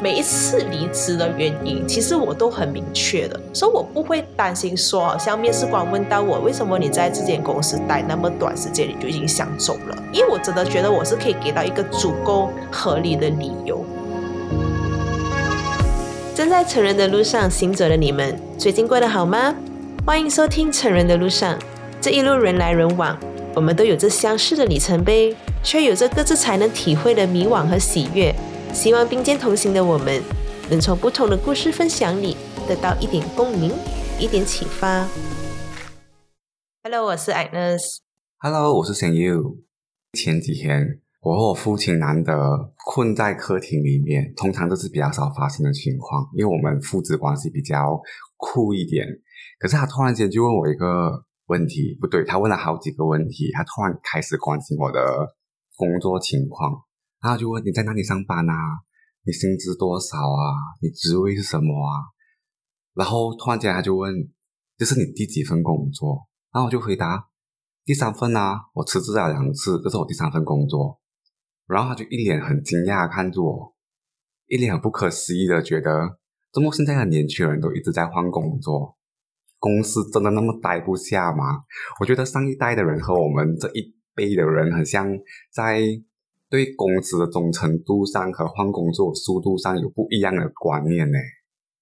每一次离职的原因，其实我都很明确的，所以我不会担心说，好像面试官问到我，为什么你在这间公司待那么短时间你就已经想走了？因为我真的觉得我是可以给到一个足够合理的理由。正在成人的路上行走的你们，最近过得好吗？欢迎收听《成人的路上》，这一路人来人往，我们都有着相似的里程碑，却有着各自才能体会的迷惘和喜悦。希望并肩同行的我们，能从不同的故事分享里得到一点共鸣，一点启发。Hello，我是 Agnes。Hello，我是 s You。前几天我和我父亲难得困在客厅里面，通常都是比较少发生的情况，因为我们父子关系比较酷一点。可是他突然间就问我一个问题，不对，他问了好几个问题，他突然开始关心我的工作情况。然后就问你在哪里上班啊？你薪资多少啊？你职位是什么啊？然后突然间他就问，这是你第几份工作？然后我就回答第三份啊，我辞职了两次，这是我第三份工作。然后他就一脸很惊讶看着我，一脸很不可思议的觉得，怎么现在的年轻人都一直在换工作？公司真的那么待不下吗？我觉得上一代的人和我们这一辈的人很像，在。对公司的忠诚度上和换工作速度上有不一样的观念呢？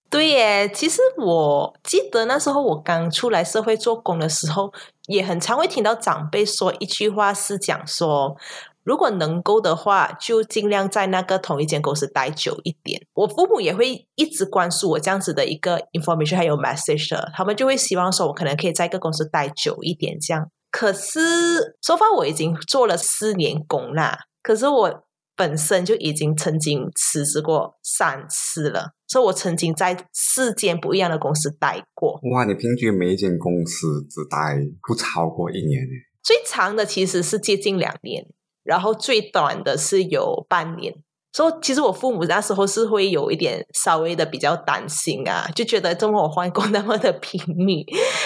对耶，其实我记得那时候我刚出来社会做工的时候，也很常会听到长辈说一句话，是讲说，如果能够的话，就尽量在那个同一间公司待久一点。我父母也会一直关注我这样子的一个 information 还有 message，他们就会希望说我可能可以在一个公司待久一点这样。可是说法我已经做了四年工啦。可是我本身就已经曾经辞职过三次了，所以我曾经在四间不一样的公司待过。哇，你平均每一间公司只待不超过一年最长的其实是接近两年，然后最短的是有半年。所以其实我父母那时候是会有一点稍微的比较担心啊，就觉得这么我换工 那么的拼命，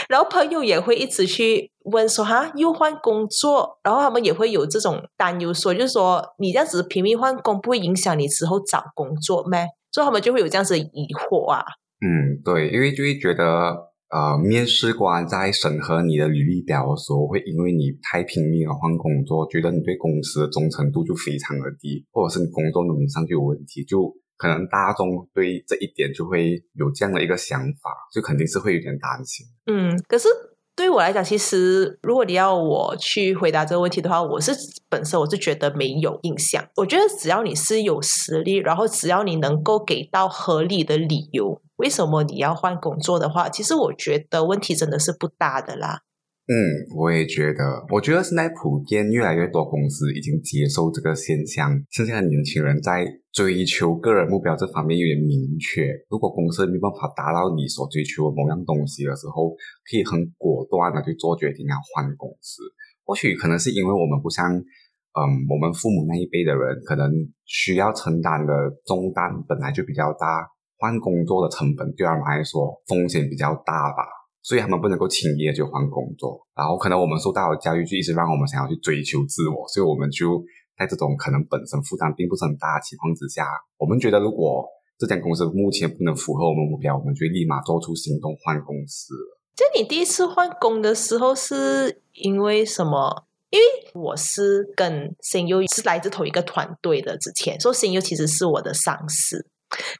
然后朋友也会一直去问说哈又换工作，然后他们也会有这种担忧，说就是说你这样子拼命换工不会影响你之后找工作咩？所以他们就会有这样子的疑惑啊。嗯，对，因为就会觉得。呃，面试官在审核你的履历表的时候，会因为你太拼命了换工作，觉得你对公司的忠诚度就非常的低，或者是你工作能力上就有问题，就可能大众对这一点就会有这样的一个想法，就肯定是会有点担心。嗯，可是对我来讲，其实如果你要我去回答这个问题的话，我是本身我是觉得没有印象。我觉得只要你是有实力，然后只要你能够给到合理的理由。为什么你要换工作的话，其实我觉得问题真的是不大的啦。嗯，我也觉得，我觉得现在普遍越来越多公司已经接受这个现象。现在的年轻人在追求个人目标这方面有点明确。如果公司没办法达到你所追求的某样东西的时候，可以很果断的去做决定要换公司。或许可能是因为我们不像，嗯，我们父母那一辈的人，可能需要承担的重担本来就比较大。换工作的成本对他们来说风险比较大吧，所以他们不能够轻易的就换工作。然后可能我们受到的教育就一直让我们想要去追求自我，所以我们就在这种可能本身负担并不是很大的情况之下，我们觉得如果这间公司目前不能符合我们目标，我们就立马做出行动换公司。就你第一次换工的时候是因为什么？因为我是跟新优是来自同一个团队的，之前说新优其实是我的上司。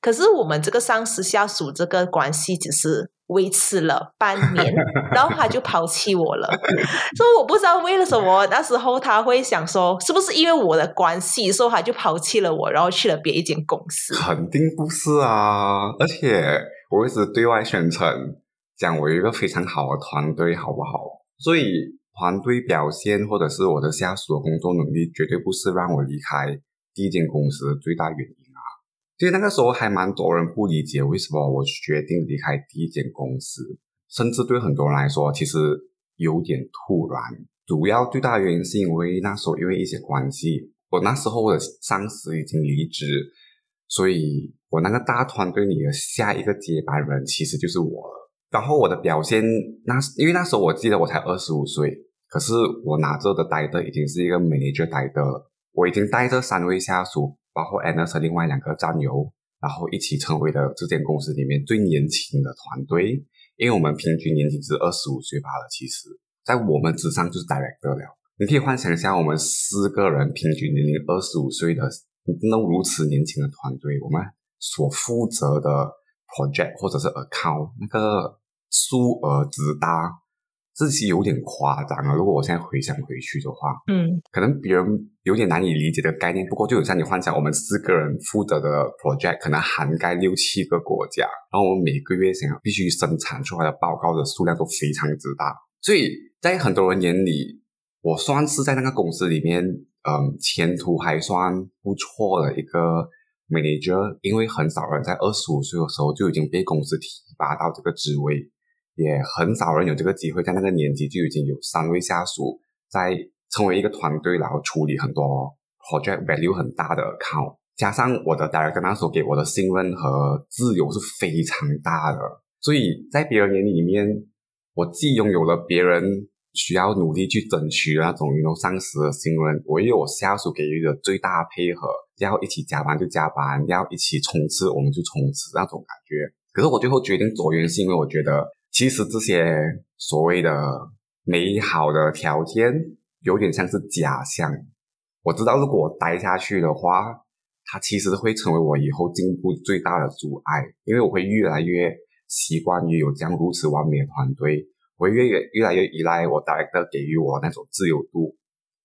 可是我们这个上司下属这个关系只是维持了半年，然后他就抛弃我了。所以我不知道为了什么那时候他会想说，是不是因为我的关系，所以他就抛弃了我，然后去了别一间公司？肯定不是啊！而且我一直对外宣称，讲我有一个非常好的团队，好不好？所以团队表现或者是我的下属的工作能力，绝对不是让我离开第一间公司的最大原因。其实那个时候还蛮多人不理解为什么我决定离开第一间公司，甚至对很多人来说其实有点突然。主要最大原因是因为那时候因为一些关系，我那时候的上司已经离职，所以我那个大团队里的下一个接班人其实就是我了。然后我的表现那因为那时候我记得我才二十五岁，可是我拿着的带的已经是一个 manager 带的了，我已经带着三位下属。包括 Anna 和另外两个战友，然后一起成为了这间公司里面最年轻的团队，因为我们平均年龄是二十五岁罢了。其实，在我们之上就是 director 了。你可以幻想一下，我们四个人平均年龄二十五岁的那如此年轻的团队，我们所负责的 project 或者是 account 那个数额之大。这是有点夸张啊！如果我现在回想回去的话，嗯，可能别人有点难以理解的概念。不过，就有像你幻想，我们四个人负责的 project 可能涵盖六七个国家，然后我们每个月想要必须生产出来的报告的数量都非常之大。所以在很多人眼里，我算是在那个公司里面，嗯，前途还算不错的一个 manager，因为很少人在二十五岁的时候就已经被公司提拔到这个职位。也很少人有这个机会，在那个年纪就已经有三位下属在成为一个团队，然后处理很多 project value 很大的 account，加上我的 director 那时候给我的信任和自由是非常大的，所以在别人眼里面，我既拥有了别人需要努力去争取那种拥有上司的信任，我也有下属给予的最大配合，要一起加班就加班，要一起冲刺我们就冲刺那种感觉。可是我最后决定走原是因为我觉得。其实这些所谓的美好的条件，有点像是假象。我知道，如果我待下去的话，它其实会成为我以后进步最大的阻碍，因为我会越来越习惯于有这样如此完美的团队，我会越越越来越依赖我 director 给予我那种自由度。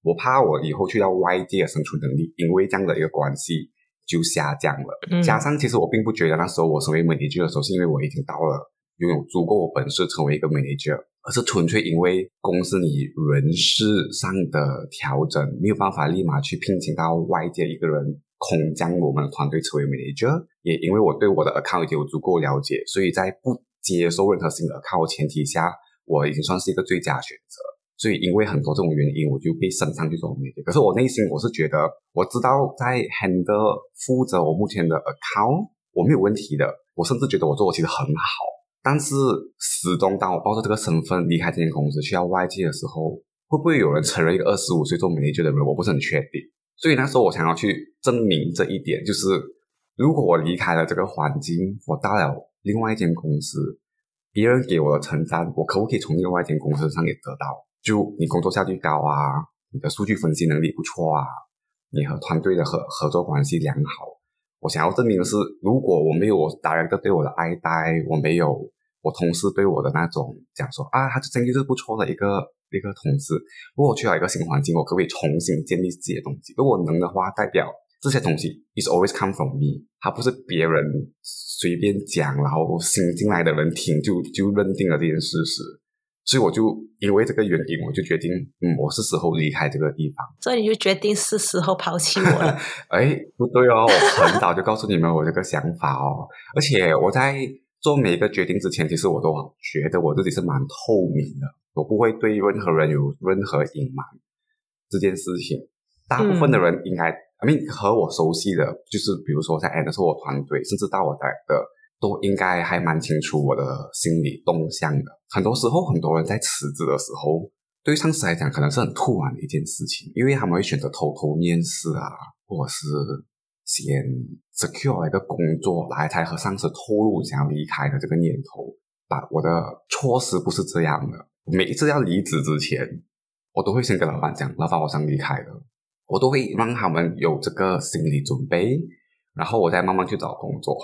我怕我以后去到外界的生存能力，因为这样的一个关系就下降了。加上，其实我并不觉得那时候我成为美女剧的时候，是因为我已经到了。拥有足够的本事成为一个 manager，而是纯粹因为公司里人事上的调整没有办法立马去聘请到外界一个人空降我们的团队成为 manager，也因为我对我的 account 已经有足够了解，所以在不接受任何新的 account 前提下，我已经算是一个最佳选择。所以因为很多这种原因，我就被升上去做 manager。可是我内心我是觉得，我知道在 handle 负责我目前的 account 我没有问题的，我甚至觉得我做的其实很好。但是始终，当我抱着这个身份离开这间公司去到外界的时候，会不会有人承认一个二十五岁做 manager 的人？我不是很确定。所以那时候我想要去证明这一点，就是如果我离开了这个环境，我到了另外一间公司，别人给我的称赞，我可不可以从另外一间公司上也得到？就你工作效率高啊，你的数据分析能力不错啊，你和团队的合合作关系良好。我想要证明的是，如果我没有我大家对我的爱戴，我没有我同事对我的那种讲说啊，他真的是不错的一个一个同事。如果我去到一个新环境，我可不可以重新建立自己的东西？如果能的话，代表这些东西 is always come from me，它不是别人随便讲，然后新进来的人听就就认定了这件事实。所以我就因为这个原因，我就决定，嗯，我是时候离开这个地方。所以你就决定是时候抛弃我了？哎，不对哦，我很早就告诉你们我这个想法哦。而且我在做每一个决定之前，其实我都觉得我自己是蛮透明的，我不会对任何人有任何隐瞒这件事情。大部分的人应该，I mean 和我熟悉的，就是比如说在是我团队，甚至到我的的。都应该还蛮清楚我的心理动向的。很多时候，很多人在辞职的时候，对上司来讲可能是很突然的一件事情，因为他们会选择偷偷面试啊，或者是先 secure 一个工作来才和上司透露想要离开的这个念头。把我的措施不是这样的，每一次要离职之前，我都会先跟老板讲，老板我想离开了，我都会让他们有这个心理准备，然后我再慢慢去找工作。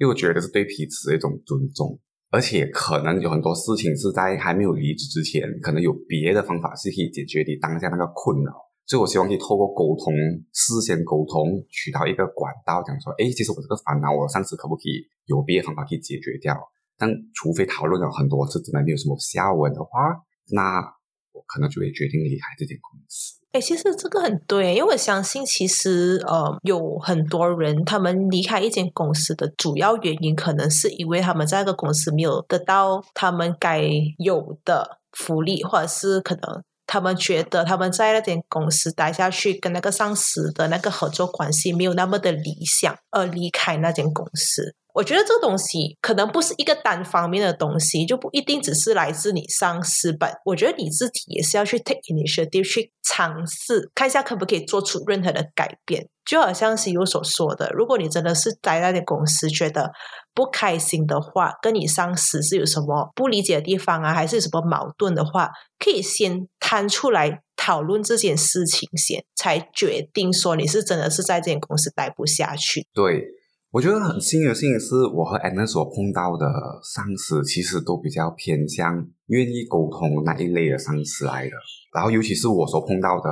因为我觉得是对彼此的一种尊重，而且可能有很多事情是在还没有离职之前，可能有别的方法是可以解决你当下那个困扰，所以我希望可以透过沟通，事先沟通，取到一个管道，讲说，哎，其实我这个烦恼，我上次可不可以有别的方法可以解决掉？但除非讨论了很多次，真的没有什么下文的话，那我可能就会决定离开这间公司。哎，其实这个很对，因为我相信，其实呃，有很多人他们离开一间公司的主要原因，可能是因为他们在那个公司没有得到他们该有的福利，或者是可能他们觉得他们在那间公司待下去，跟那个上司的那个合作关系没有那么的理想，而离开那间公司。我觉得这个东西可能不是一个单方面的东西，就不一定只是来自你上司本。我觉得你自己也是要去 take initiative 去尝试，看一下可不可以做出任何的改变。就好像是有所说的，如果你真的是在那间公司觉得不开心的话，跟你上司是有什么不理解的地方啊，还是有什么矛盾的话，可以先摊出来讨论这件事情先，才决定说你是真的是在这间公司待不下去。对。我觉得很幸运的事情是，我和 Anna 所碰到的上司其实都比较偏向愿意沟通那一类的上司来的。然后，尤其是我所碰到的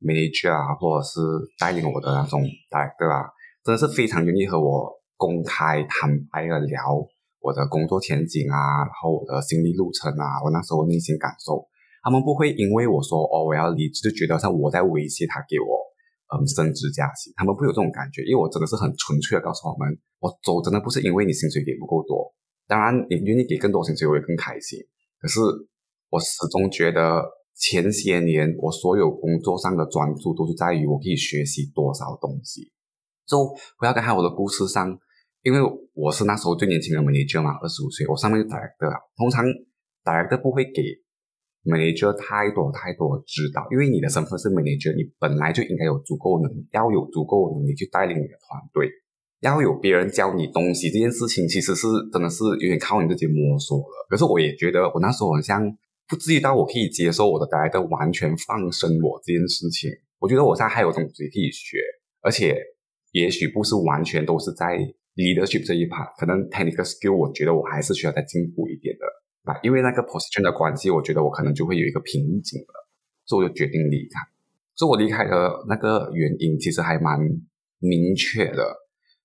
manager 啊，或者是带领我的那种 director 啊，真的是非常愿意和我公开坦白的聊我的工作前景啊，然后我的心理路程啊，我那时候内心感受。他们不会因为我说哦我要离职，就觉得像我在威胁他给我。嗯，升职加薪，他们不有这种感觉，因为我真的是很纯粹的告诉我们，我走真的不是因为你薪水给不够多，当然你愿意给更多薪水，我也更开心。可是我始终觉得前些年我所有工作上的专注都是在于我可以学习多少东西。就回到刚才我的故事上，因为我是那时候最年轻的 manager 嘛，二十五岁，我上面 director，通常 director 不会给。manager 太多太多指导，因为你的身份是 manager，你本来就应该有足够能，要有足够能力去带领你的团队，要有别人教你东西。这件事情其实是真的是有点靠你自己摸索了。可是我也觉得我那时候好像不至于到我可以接受我的带的完全放生我这件事情。我觉得我现在还有东西可以学，而且也许不是完全都是在 leadership 这一 part，可能 technical skill 我觉得我还是需要再进步一点的。因为那个 position 的关系，我觉得我可能就会有一个瓶颈了，所以我就决定离开。所以我离开的那个原因其实还蛮明确的。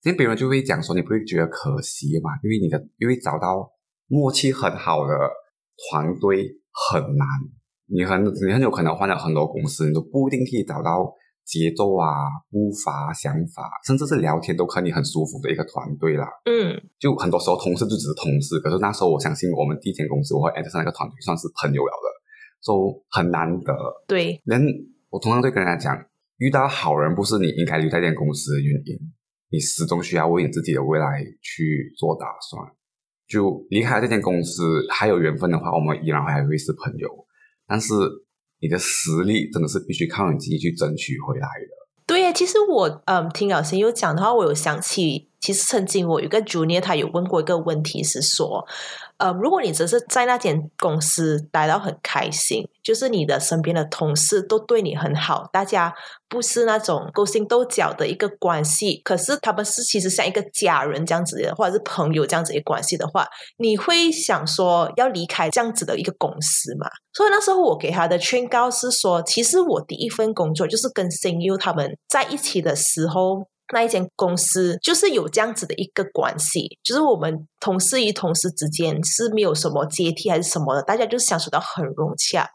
因为别人就会讲说，你不会觉得可惜嘛？因为你的，因为找到默契很好的团队很难，你很你很有可能换了很多公司，你都不一定可以找到。节奏啊，步伐、想法，甚至是聊天都可以很舒服的一个团队啦。嗯，就很多时候同事就只是同事，可是那时候我相信我们第一间公司，我和 Anderson 那个团队算是朋友了的，所以很难得。对，人我通常会跟人家讲，遇到好人不是你应该留在这间公司的原因，你始终需要为你自己的未来去做打算。就离开这间公司，还有缘分的话，我们依然还会是朋友，但是。你的实力真的是必须靠你自己去争取回来的。对呀，其实我嗯听老师有讲的话，我有想起，其实曾经我有个 junior，他有问过一个问题，是说。呃，如果你只是在那间公司待到很开心，就是你的身边的同事都对你很好，大家不是那种勾心斗角的一个关系，可是他们是其实像一个家人这样子的，或者是朋友这样子的关系的话，你会想说要离开这样子的一个公司嘛？所以那时候我给他的劝告是说，其实我第一份工作就是跟 s i n u 他们在一起的时候。那一间公司就是有这样子的一个关系，就是我们同事与同事之间是没有什么阶梯还是什么的，大家就相处到很融洽。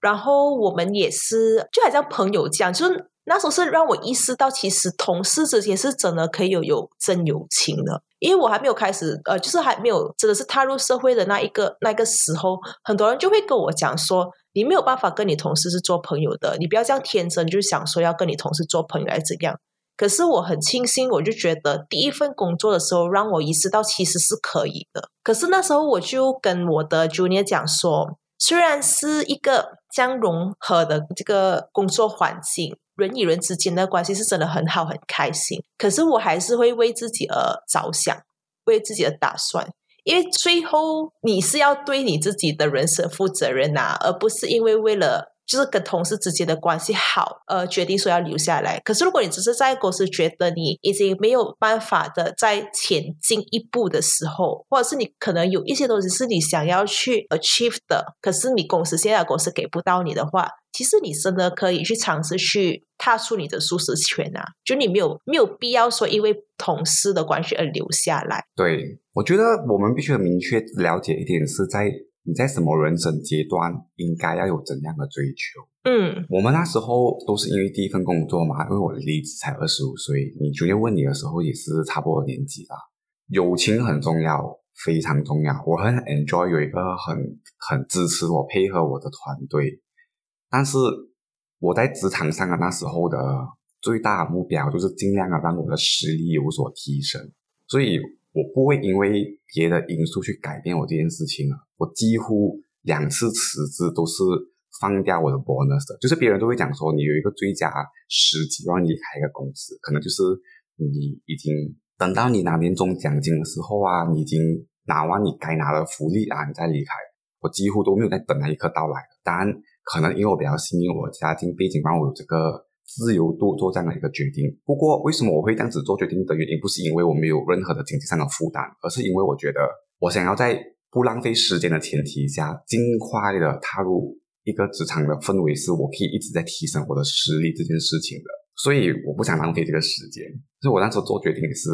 然后我们也是就好像朋友这样，就是那时候是让我意识到，其实同事之间是真的可以有有真友情的。因为我还没有开始，呃，就是还没有真的是踏入社会的那一个那个时候，很多人就会跟我讲说，你没有办法跟你同事是做朋友的，你不要这样天真，就想说要跟你同事做朋友还是怎样。可是我很庆幸，我就觉得第一份工作的时候，让我意识到其实是可以的。可是那时候我就跟我的 junior 讲说，虽然是一个将融合的这个工作环境，人与人之间的关系是真的很好很开心，可是我还是会为自己而着想，为自己的打算，因为最后你是要对你自己的人生负责任呐，而不是因为为了。就是跟同事之间的关系好，呃，决定说要留下来。可是如果你只是在公司觉得你已经没有办法的再前进一步的时候，或者是你可能有一些东西是你想要去 achieve 的，可是你公司现在的公司给不到你的话，其实你真的可以去尝试去踏出你的舒适圈啊！就你没有没有必要说因为同事的关系而留下来。对，我觉得我们必须要明确了解一点是在。你在什么人生阶段应该要有怎样的追求？嗯，我们那时候都是因为第一份工作嘛，因为我离职才二十五岁，你昨天问你的时候也是差不多年纪啦。友情很重要，非常重要。我很 enjoy 有一个很很支持我、配合我的团队。但是我在职场上的那时候的最大目标就是尽量的让我的实力有所提升，所以我不会因为别的因素去改变我这件事情啊。我几乎两次辞职都是放掉我的 bonus 的，就是别人都会讲说你有一个最佳时机让你离开一个公司，可能就是你已经等到你拿年终奖金的时候啊，你已经拿完你该拿的福利啊，你再离开。我几乎都没有在等那一刻到来。当然，可能因为我比较幸运，我家境背景让我有这个自由度做这样的一个决定。不过，为什么我会这样子做决定的原因，不是因为我没有任何的经济上的负担，而是因为我觉得我想要在不浪费时间的前提下，尽快的踏入一个职场的氛围，是我可以一直在提升我的实力这件事情的。所以，我不想浪费这个时间。所以我那时候做决定也是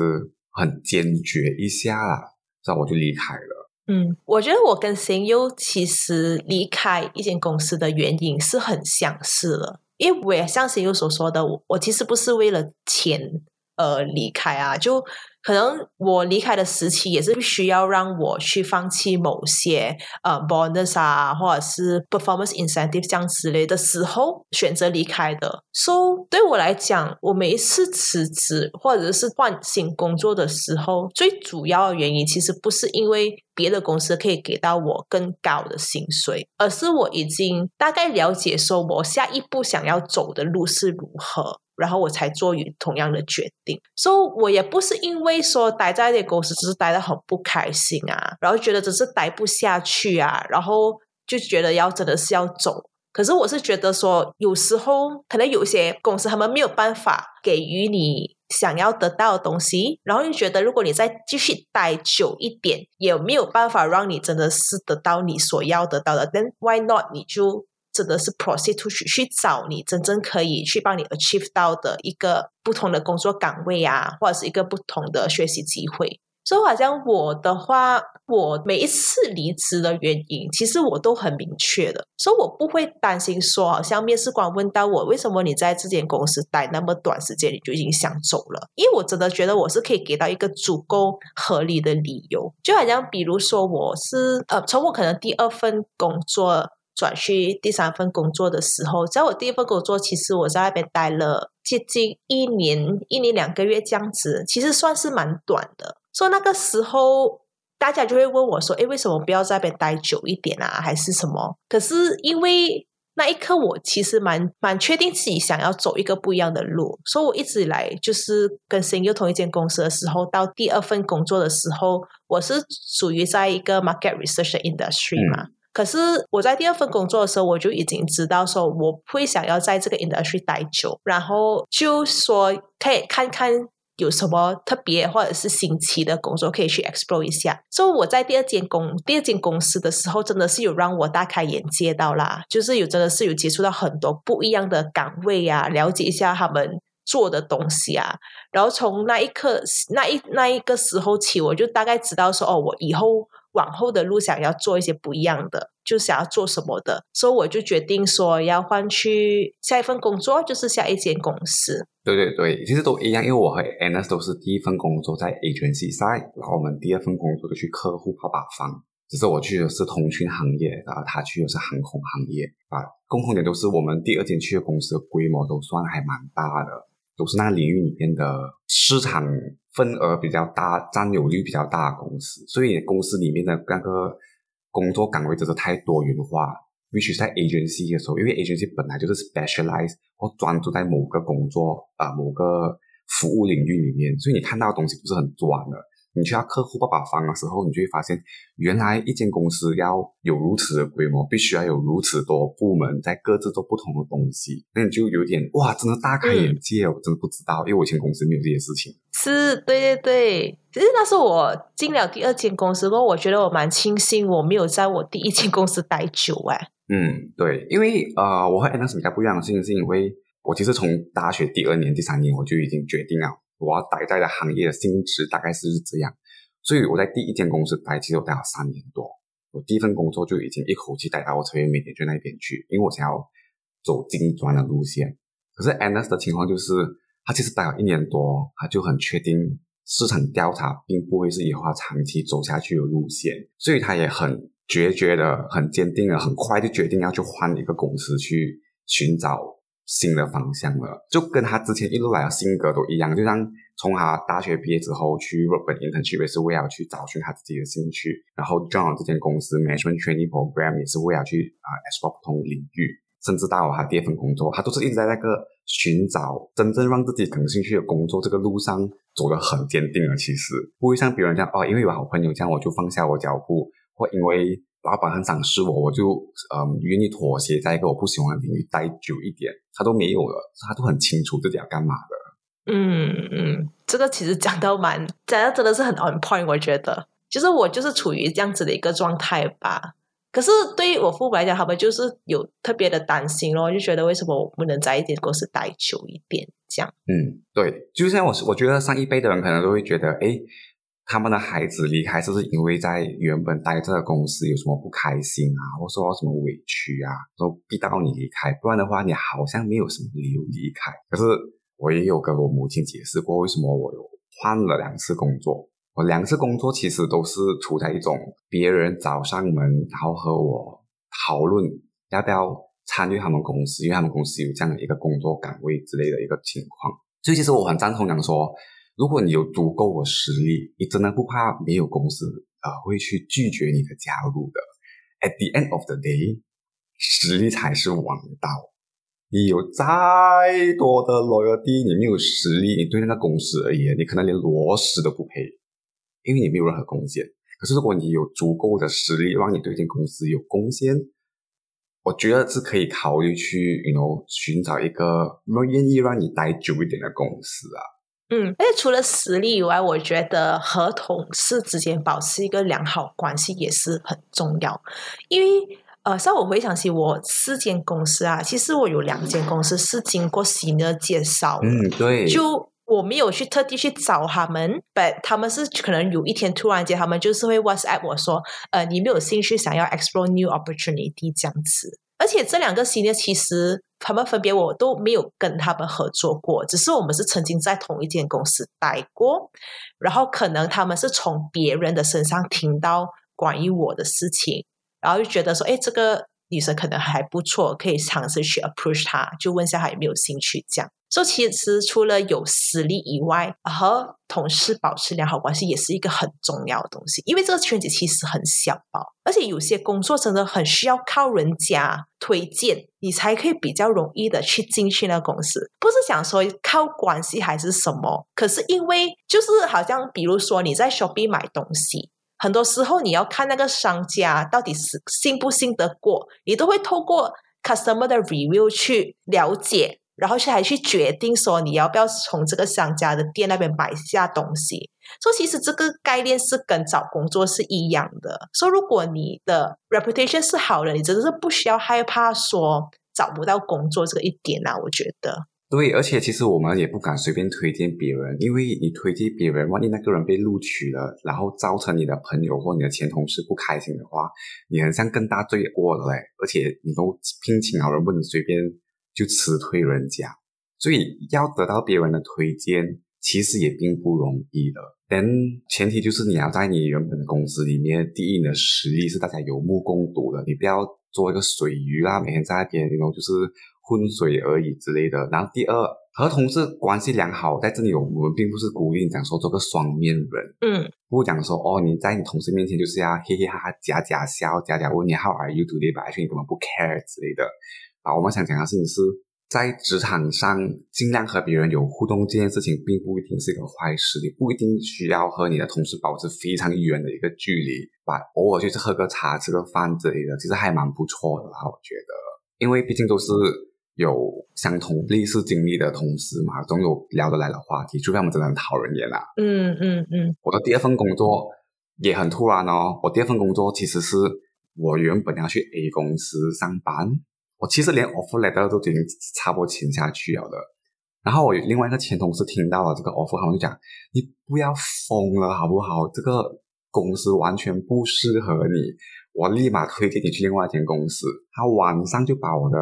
很坚决一下啦，然后我就离开了。嗯，我觉得我跟贤优其实离开一间公司的原因是很相似的，因为我也像谁又所说的，我我其实不是为了钱而离开啊，就。可能我离开的时期也是需要让我去放弃某些呃 bonus 啊，或者是 performance incentive 这样之类的时候选择离开的。So 对我来讲，我每一次辞职或者是换新工作的时候，最主要的原因其实不是因为别的公司可以给到我更高的薪水，而是我已经大概了解说我下一步想要走的路是如何。然后我才做与同样的决定，所以我也不是因为会说待在那公司只是待的很不开心啊，然后觉得只是待不下去啊，然后就觉得要真的是要走。可是我是觉得说，有时候可能有些公司他们没有办法给予你想要得到的东西，然后又觉得如果你再继续待久一点，也没有办法让你真的是得到你所要得到的，then why not？你就。真的是 proceed 去去找你真正可以去帮你 achieve 到的一个不同的工作岗位啊，或者是一个不同的学习机会。所以好像我的话，我每一次离职的原因，其实我都很明确的，所以我不会担心说，好像面试官问到我为什么你在这间公司待那么短时间，你就已经想走了？因为我真的觉得我是可以给到一个足够合理的理由，就好像比如说我是呃，从我可能第二份工作。转去第三份工作的时候，在我第一份工作，其实我在那边待了接近一年，一年两个月这样子，其实算是蛮短的。所以那个时候，大家就会问我说：“哎，为什么不要在那边待久一点啊？还是什么？”可是因为那一刻，我其实蛮蛮确定自己想要走一个不一样的路，所以我一直以来就是跟新又同一间公司的时候，到第二份工作的时候，我是属于在一个 market research industry 嘛。可是我在第二份工作的时候，我就已经知道说我会想要在这个 industry 待久，然后就说可以看看有什么特别或者是新奇的工作可以去 explore 一下。所以我在第二间公第二间公司的时候，真的是有让我大开眼界到啦，就是有真的是有接触到很多不一样的岗位啊，了解一下他们做的东西啊。然后从那一刻那一那一个时候起，我就大概知道说哦，我以后。往后的路想要做一些不一样的，就想要做什么的，所以我就决定说要换去下一份工作，就是下一间公司。对对对，其实都一样，因为我和 Anna 都是第一份工作在 agency side，然后我们第二份工作就去客户爸爸方，只是我去的是通讯行业，然后他去的是航空行业，啊，共同点都是我们第二间去的公司的规模都算还蛮大的。都是那个领域里面的市场份额比较大、占有率比较大的公司，所以公司里面的那个工作岗位真的太多元化。必须在 agency 的时候，因为 agency 本来就是 specialize 或专注在某个工作啊、某个服务领域里面，所以你看到的东西不是很专的。你去到客户爸爸方的时候，你就会发现，原来一间公司要有如此的规模，必须要有如此多部门在各自做不同的东西，那你就有点哇，真的大开眼界我真的不知道，因为我以前公司没有这些事情。是，对对对。其实那是我进了第二间公司后，我觉得我蛮庆幸我没有在我第一间公司待久哎。嗯，对，因为呃，我和 a n n 比较不一样的事情，是因为我其实从大学第二年、第三年我就已经决定了。我要待在的行业的性质大概是这样，所以我在第一间公司待，其实我待了三年多。我第一份工作就已经一口气待到我特别每天去那边去，因为我想要走精专的路线。可是 Anna 的情况就是，他其实待了一年多，他就很确定市场调查并不会是以后他长期走下去的路线，所以他也很决绝的、很坚定的、很快就决定要去换一个公司去寻找新的方向了，就跟他之前一路来的性格都一样，就像从他大学毕业之后去日本 internship 也是为了去找寻他自己的兴趣，然后 join 这间公司 management training program 也是为了去啊 explore 不同领域。甚至到他第二份工作，他都是一直在那个寻找真正让自己感兴趣的工作这个路上走得很坚定了。其实不会像别人这样哦，因为有好朋友这样，我就放下我脚步，或因为老板很赏识我，我就嗯愿意妥协在一个我不喜欢的领域待久一点。他都没有了，他都很清楚自己要干嘛的。嗯嗯，这个其实讲到蛮讲到真的是很 on point，我觉得，就是我就是处于这样子的一个状态吧。可是对于我父母来讲，他们就是有特别的担心咯，就觉得为什么我不能在一间公司待久一点？这样，嗯，对，就像我，我觉得上一辈的人可能都会觉得，哎，他们的孩子离开，是不是因为在原本待这个公司有什么不开心啊，或受到什么委屈啊，都逼到你离开？不然的话，你好像没有什么理由离开。可是我也有跟我母亲解释过，为什么我有换了两次工作。我两次工作其实都是处在一种别人找上门，然后和我讨论要不要参与他们公司，因为他们公司有这样的一个工作岗位之类的一个情况。所以其实我很赞同讲说，如果你有足够的实力，你真的不怕没有公司啊会去拒绝你的加入的。At the end of the day，实力才是王道。你有再多的 loyalty，你没有实力，你对那个公司而言，你可能连螺丝都不配。因为你没有任何贡献，可是如果你有足够的实力，让你对这公司有贡献，我觉得是可以考虑去，you know，寻找一个愿意让你待久一点的公司啊。嗯，而且除了实力以外，我觉得和同事之间保持一个良好关系也是很重要。因为呃，像我回想起我四间公司啊，其实我有两间公司是经过新的介绍，嗯，对，就。我没有去特地去找他们，but 他们是可能有一天突然间，他们就是会 WhatsApp 我说，呃，你没有兴趣想要 explore new opportunity 这样子。而且这两个系列其实他们分别我都没有跟他们合作过，只是我们是曾经在同一间公司待过，然后可能他们是从别人的身上听到关于我的事情，然后就觉得说，哎，这个女生可能还不错，可以尝试去 approach 她，就问一下她有没有兴趣这样。说其实除了有实力以外，和同事保持良好关系也是一个很重要的东西。因为这个圈子其实很小包，而且有些工作真的很需要靠人家推荐，你才可以比较容易的去进去那个公司。不是想说靠关系还是什么，可是因为就是好像比如说你在 Shopee 买东西，很多时候你要看那个商家到底是信不信得过，你都会透过 customer 的 review 去了解。然后去还去决定说你要不要从这个商家的店那边买下东西。所以其实这个概念是跟找工作是一样的。所以如果你的 reputation 是好的，你真的是不需要害怕说找不到工作这个一点啊。我觉得对，而且其实我们也不敢随便推荐别人，因为你推荐别人，万一那个人被录取了，然后造成你的朋友或你的前同事不开心的话，你很像更大罪过了嘞。而且你都聘请好人，不能随便。就辞退人家，所以要得到别人的推荐，其实也并不容易的。但前提就是你要在你原本的公司里面，第一，你的实力是大家有目共睹的，你不要做一个水鱼啦，每天在那边那种就是浑水而已之类的。然后第二，和同事关系良好，在这里我们并不是鼓励你讲说做个双面人，嗯，不讲说哦，你在你同事面前就是要嘿嘿哈哈假假笑，假假问你 How are you today？白你根本不 care 之类的。啊，我们想讲的事情是在职场上尽量和别人有互动，这件事情并不一定是一个坏事，你不一定需要和你的同事保持非常远的一个距离，把偶尔去喝个茶、吃个饭之类的，其实还蛮不错的啦。我觉得，因为毕竟都是有相同类似经历的同事嘛，总有聊得来的话题，除非我们真的很讨人厌啊。嗯嗯嗯。我的第二份工作也很突然哦，我第二份工作其实是我原本要去 A 公司上班。我其实连 offer letter 都已经差不多签下去了的，然后我另外一个前同事听到了这个 offer，他们就讲：“你不要疯了好不好？这个公司完全不适合你，我立马推荐你去另外一间公司。”他晚上就把我的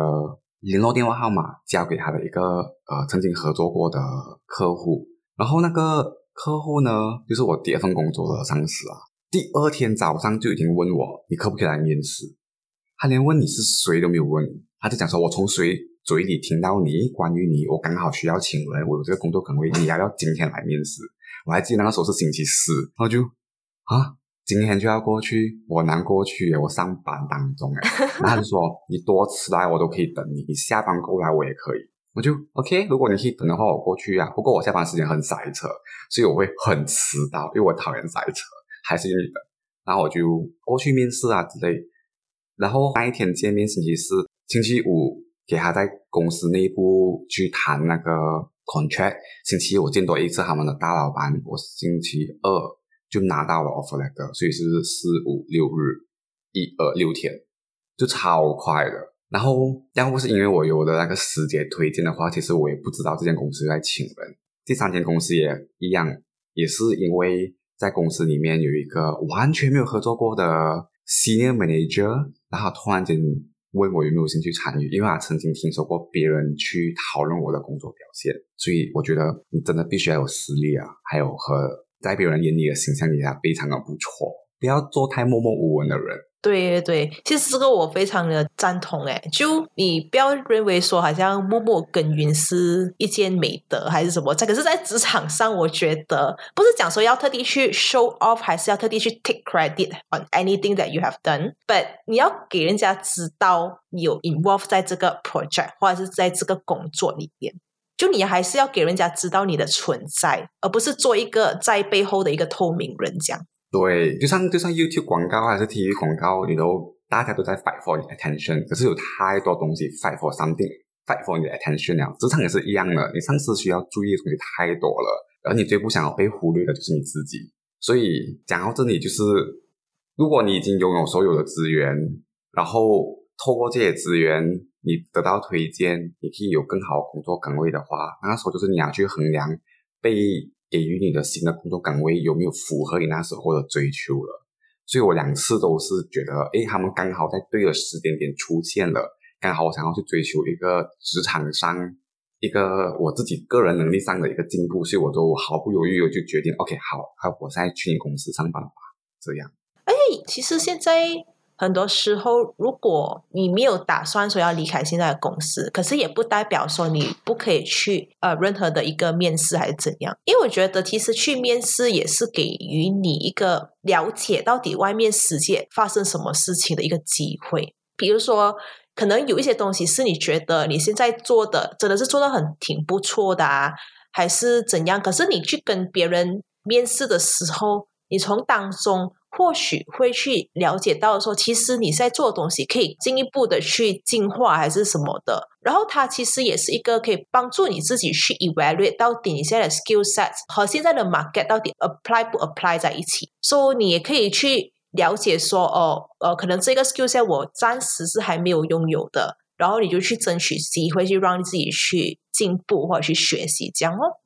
联络电话号码交给他的一个呃曾经合作过的客户，然后那个客户呢，就是我第二份工作的上司啊，第二天早上就已经问我：“你可不可以来面试？”他连问你是谁都没有问。他就讲说，我从谁嘴里听到你关于你，我刚好需要请人，我有这个工作岗位，你要不要今天来面试？我还记得那时候是星期四，然后就啊，今天就要过去，我难过去，我上班当中哎，然后他就说你多迟来我都可以等你，你下班过来我也可以，我就 OK，如果你可以等的话，我过去啊。不过我下班时间很塞车，所以我会很迟到，因为我讨厌塞车，还是愿意等。然后我就过去面试啊之类，然后那一天见面星期四，星期五给他在公司内部去谈那个 contract，星期一我见多一次他们的大老板，我星期二就拿到了 offer letter，所以是四五六日一二六天，就超快的。然后要不是因为我有的那个师姐推荐的话，其实我也不知道这间公司在请人。第三间公司也一样，也是因为。在公司里面有一个完全没有合作过的 senior manager，然后突然间问我有没有兴趣参与，因为他曾经听说过别人去讨论我的工作表现，所以我觉得你真的必须要有实力啊，还有和在别人眼里的形象也要非常的不错，不要做太默默无闻的人。对对，其实这个我非常的赞同诶，就你不要认为说好像默默耕耘是一件美德还是什么，这可是在职场上，我觉得不是讲说要特地去 show off，还是要特地去 take credit on anything that you have done，but 你要给人家知道你有 involve 在这个 project 或者是在这个工作里边，就你还是要给人家知道你的存在，而不是做一个在背后的一个透明人这样。对，就像就像 YouTube 广告还是 TV 广告，你都大家都在 fight for attention，可是有太多东西 fight for something，fight for 你的 attention 了。职场也是一样的，你上司需要注意的东西太多了，而你最不想要被忽略的就是你自己。所以讲到这里，就是如果你已经拥有所有的资源，然后透过这些资源，你得到推荐，你可以有更好的工作岗位的话，那时候就是你要去衡量被。给予你的新的工作岗位有没有符合你那时候的追求了？所以我两次都是觉得，哎，他们刚好在对的时间点出现了，刚好我想要去追求一个职场上一个我自己个人能力上的一个进步，所以我都毫不犹豫的就决定，OK，好，好，我现在去你公司上班吧，这样。哎，其实现在。很多时候，如果你没有打算说要离开现在的公司，可是也不代表说你不可以去呃任何的一个面试还是怎样。因为我觉得，其实去面试也是给予你一个了解到底外面世界发生什么事情的一个机会。比如说，可能有一些东西是你觉得你现在做的真的是做的很挺不错的啊，还是怎样？可是你去跟别人面试的时候，你从当中。或许会去了解到说，其实你在做东西可以进一步的去进化，还是什么的。然后它其实也是一个可以帮助你自己去 evaluate 到底你现在的 skill sets 和现在的 market 到底 apply 不 apply 在一起。所以你也可以去了解说，哦，呃，可能这个 skill set 我暂时是还没有拥有的，然后你就去争取机会，去让自己去进步或者去学习，这样哦。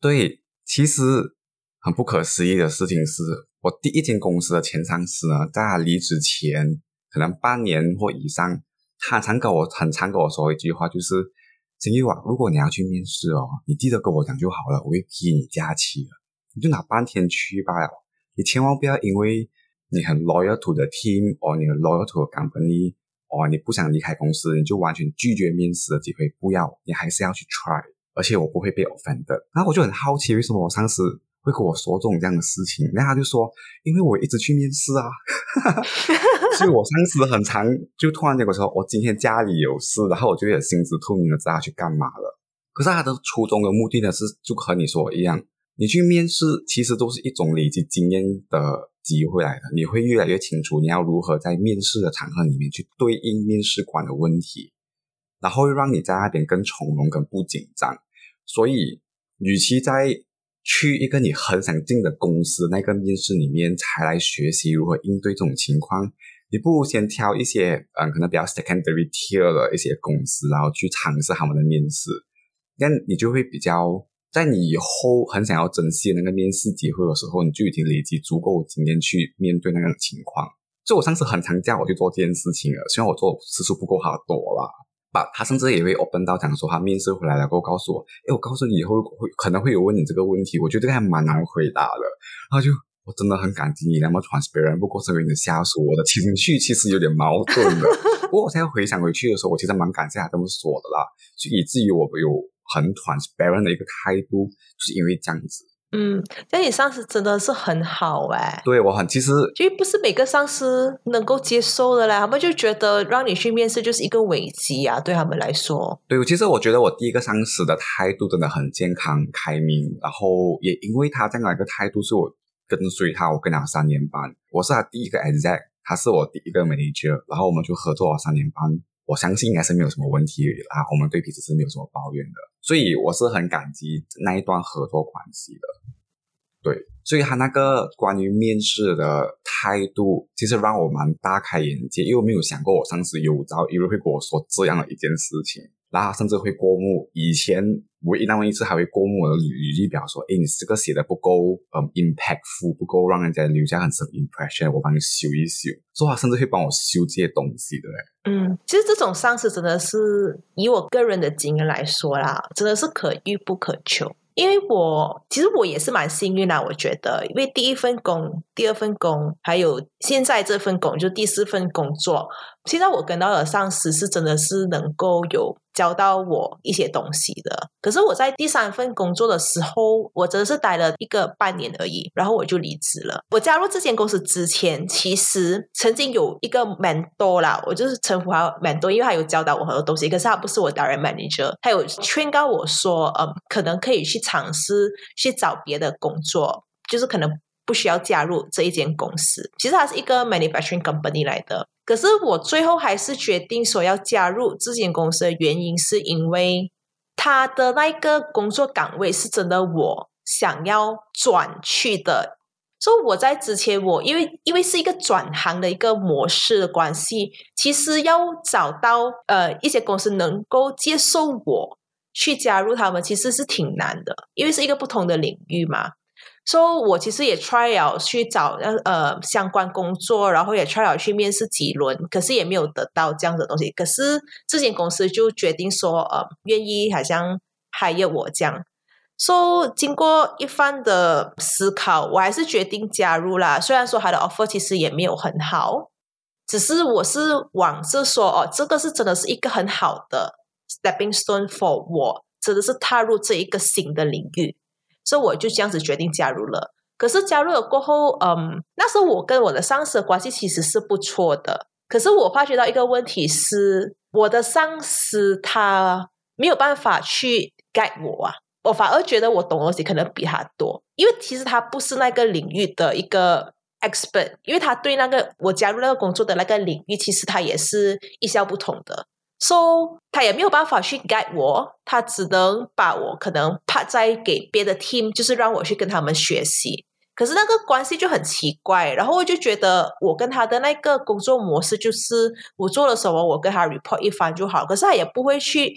对，其实很不可思议的事情是。我第一间公司的前上司呢，在他离职前可能半年或以上，他常跟我很常跟我说一句话，就是金玉啊，如果你要去面试哦，你记得跟我讲就好了，我会批你假期了，你就拿半天去罢了。你千万不要因为你很 loyal to the team，或你很 loyal to the company，哦，你不想离开公司，你就完全拒绝面试的机会，不要，你还是要去 try，而且我不会被 offended。然后我就很好奇，为什么我上司？会跟我说这种这样的事情，然后他就说，因为我一直去面试啊，所以我上次很长，就突然间我说我今天家里有事，然后我就有心知肚明的知道去干嘛了。可是他的初衷的目的呢，是就和你说一样，你去面试其实都是一种累积经验的机会来的，你会越来越清楚你要如何在面试的场合里面去对应面试官的问题，然后会让你在那边更从容、更不紧张。所以，与其在去一个你很想进的公司那个面试里面，才来学习如何应对这种情况。你不如先挑一些嗯，可能比较 secondary tier 的一些公司，然后去尝试他们的面试。那你就会比较，在你以后很想要珍惜那个面试机会的时候，你就已经累积足够经验去面对那个情况。所以我上次很常叫我去做这件事情了，虽然我做次数不够好多啦。把他甚至也会 open 到讲说他面试回来了，过后告诉我，哎，我告诉你以后会可能会有问你这个问题，我觉得还蛮难回答的。然后就我真的很感激你那么 transparent。不过身为你的下属，我的情绪其实有点矛盾的。不过我现在回想回去的时候，我其实蛮感谢他这么说的啦，就以至于我有很 transparent 的一个态度，就是因为这样子。嗯，这你上司真的是很好哎，对我很其实，因为不是每个上司能够接受的啦，他们就觉得让你去面试就是一个危机啊，对他们来说。对，其实我觉得我第一个上司的态度真的很健康、开明，然后也因为他这样的一个态度，是我跟随他，我跟他三年半，我是他第一个 exec，他是我第一个 manager，然后我们就合作了三年半，我相信应该是没有什么问题啊，我们对彼此是没有什么抱怨的。所以我是很感激那一段合作关系的，对，所以他那个关于面试的态度，其实让我蛮大开眼界，因为我没有想过我上次有朝一日会跟我说这样的一件事情。然后甚至会过目，以前唯一那么一次还会过目我的履履历表，说：“哎，你这个写的不够，嗯，impactful，不够让人家留下很深 impression，我帮你修一修。”说话甚至会帮我修这些东西的。嗯，其实这种上司真的是以我个人的经验来说啦，真的是可遇不可求。因为我其实我也是蛮幸运啦，我觉得，因为第一份工、第二份工，还有现在这份工，就第四份工作，现在我跟到的上司是真的是能够有。教到我一些东西的，可是我在第三份工作的时候，我真的是待了一个半年而已，然后我就离职了。我加入这间公司之前，其实曾经有一个 mentor 啦，我就是称呼他 mentor，因为他有教导我很多东西，可是他不是我 direct manager，他有劝告我说，嗯，可能可以去尝试去找别的工作，就是可能不需要加入这一间公司。其实它是一个 manufacturing company 来的。可是我最后还是决定说要加入这间公司的原因，是因为他的那个工作岗位是真的我想要转去的。所以我在之前，我因为因为是一个转行的一个模式的关系，其实要找到呃一些公司能够接受我去加入他们，其实是挺难的，因为是一个不同的领域嘛。所以，我其实也 try 了去找呃相关工作，然后也 try 了去面试几轮，可是也没有得到这样的东西。可是这间公司就决定说，呃，愿意好像还要我这样。所以经过一番的思考，我还是决定加入啦。虽然说他的 offer 其实也没有很好，只是我是往是说，哦，这个是真的是一个很好的 stepping stone for 我，真的是踏入这一个新的领域。所以我就这样子决定加入了。可是加入了过后，嗯，那时候我跟我的上司的关系其实是不错的。可是我发觉到一个问题是，我的上司他没有办法去 guide 我啊。我反而觉得我懂东西可能比他多，因为其实他不是那个领域的一个 expert，因为他对那个我加入那个工作的那个领域，其实他也是一窍不通的。So 他也没有办法去 guide 我，他只能把我可能派在给别的 team，就是让我去跟他们学习。可是那个关系就很奇怪，然后我就觉得我跟他的那个工作模式就是我做了什么，我跟他 report 一番就好。可是他也不会去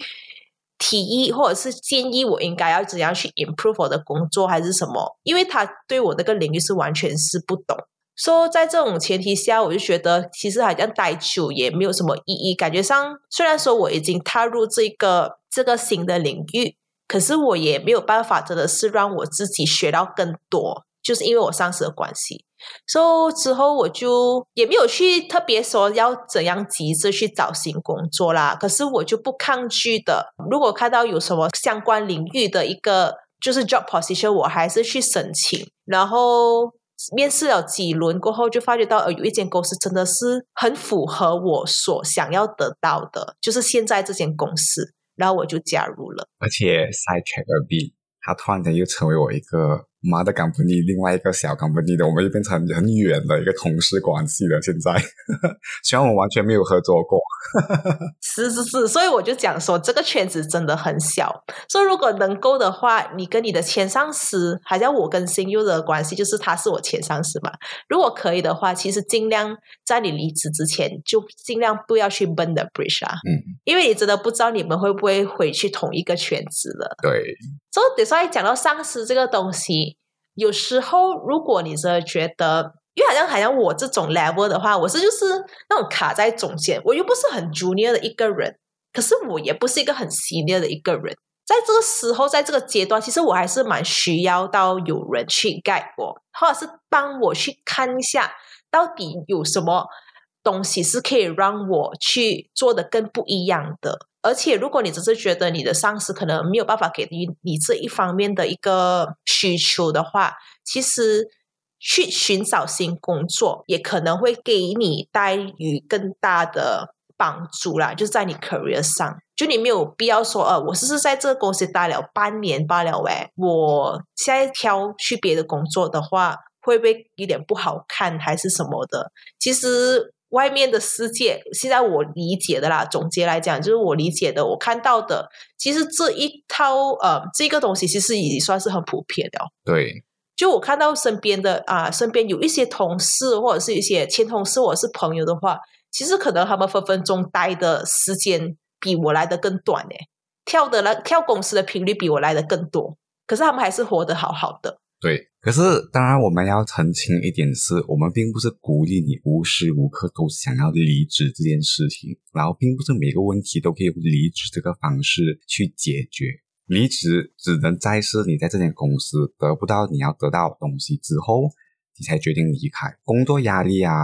提议或者是建议我应该要怎样去 improve 我的工作还是什么，因为他对我那个领域是完全是不懂。说在这种前提下，我就觉得其实好像待久也没有什么意义。感觉上，虽然说我已经踏入这个这个新的领域，可是我也没有办法，真的是让我自己学到更多。就是因为我上司的关系，所以之后我就也没有去特别说要怎样急着去找新工作啦。可是我就不抗拒的，如果看到有什么相关领域的一个就是 job position，我还是去申请，然后。面试了几轮过后，就发觉到呃，有一间公司真的是很符合我所想要得到的，就是现在这间公司，然后我就加入了。而且 side track 二 B，他突然间又成为我一个。妈的，company 另外一个小 company 的，我们就变成很远的一个同事关系了。现在 虽然我们完全没有合作过，是是是，所以我就讲说，这个圈子真的很小。所以如果能够的话，你跟你的前上司，好像我跟新优的关系，就是他是我前上司嘛。如果可以的话，其实尽量在你离职之前，就尽量不要去 burn the bridge 啊。嗯，因为你真的不知道你们会不会回去同一个圈子了。对。所以，等下讲到上司这个东西。有时候，如果你真的觉得，因为好像好像我这种 level 的话，我是就是那种卡在中间，我又不是很 junior 的一个人，可是我也不是一个很 senior 的一个人，在这个时候，在这个阶段，其实我还是蛮需要到有人去盖我，或者是帮我去看一下，到底有什么东西是可以让我去做的更不一样的。而且，如果你只是觉得你的上司可能没有办法给予你这一方面的一个需求的话，其实去寻找新工作也可能会给你带予更大的帮助啦。就在你 career 上，就你没有必要说，呃，我是是在这个公司待了半年罢了，喂，我现在挑去别的工作的话，会不会有点不好看，还是什么的？其实。外面的世界，现在我理解的啦，总结来讲，就是我理解的，我看到的，其实这一套呃，这个东西其实已经算是很普遍的。对，就我看到身边的啊，身边有一些同事或者是一些前同事或者是朋友的话，其实可能他们分分钟待的时间比我来的更短诶，跳的来跳公司的频率比我来的更多，可是他们还是活得好好的。对，可是当然我们要澄清一点是，我们并不是鼓励你无时无刻都想要离职这件事情，然后并不是每个问题都可以用离职这个方式去解决。离职只能在是你在这间公司得不到你要得到的东西之后，你才决定离开。工作压力啊、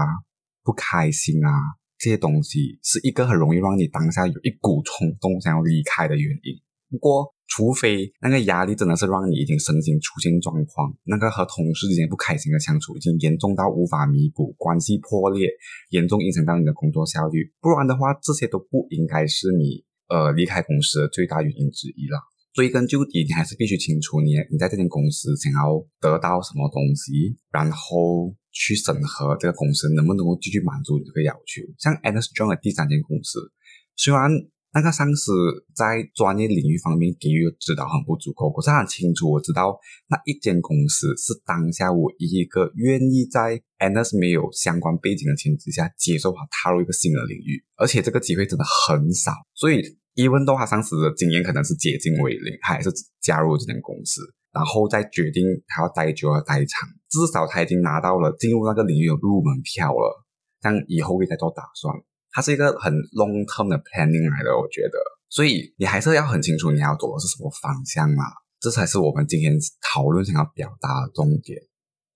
不开心啊这些东西，是一个很容易让你当下有一股冲动想要离开的原因。不过，除非那个压力真的是让你已经身心出现状况，那个和同事之间不开心的相处已经严重到无法弥补，关系破裂，严重影响到你的工作效率，不然的话，这些都不应该是你呃离开公司的最大原因之一了。追根究底，你还是必须清楚你你在这间公司想要得到什么东西，然后去审核这个公司能不能够继续满足你这个要求。像 Anderson John 的第三间公司，虽然。那个上司在专业领域方面给予指导很不足够，可是很清楚我知道那一间公司是当下唯一一个愿意在 Anders 没有相关背景的前提下接受他踏入一个新的领域，而且这个机会真的很少。所以，even 到他上司的经验可能是接近为零，他还是加入这间公司，然后再决定他要待久要待长，至少他已经拿到了进入那个领域的入门票了，这样以后会再做打算。它是一个很 long term 的 planning 来的，我觉得，所以你还是要很清楚你要走的是什么方向嘛，这才是我们今天讨论想要表达的重点。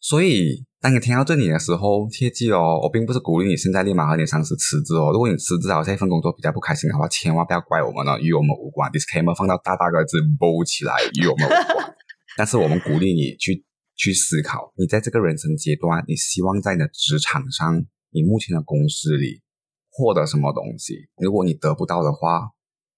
所以，当你听到这里的时候，切记哦，我并不是鼓励你现在立马和你上司辞职哦。如果你辞职了这份工作比较不开心的话，千万不要怪我们哦，与我们无关。Disclaimer 放到大大个字 bold 起来，与我们无关。但是我们鼓励你去去思考，你在这个人生阶段，你希望在你的职场上，你目前的公司里。获得什么东西？如果你得不到的话，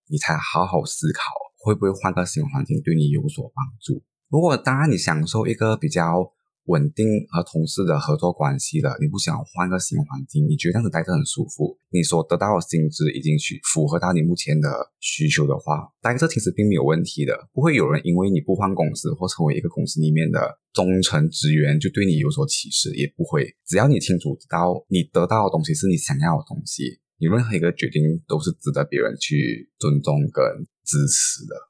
你才好好思考，会不会换个新环境对你有所帮助？如果当然你享受一个比较。稳定和同事的合作关系了，你不想换个新环境，你觉得这样子待着很舒服，你所得到的薪资已经去符合到你目前的需求的话，待着其实并没有问题的，不会有人因为你不换公司或成为一个公司里面的忠诚职员就对你有所歧视，也不会。只要你清楚知道你得到的东西是你想要的东西，你任何一个决定都是值得别人去尊重跟支持的。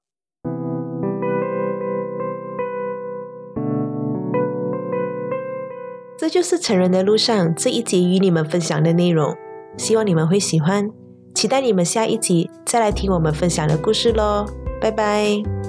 这就是成人的路上这一集与你们分享的内容，希望你们会喜欢，期待你们下一集再来听我们分享的故事喽，拜拜。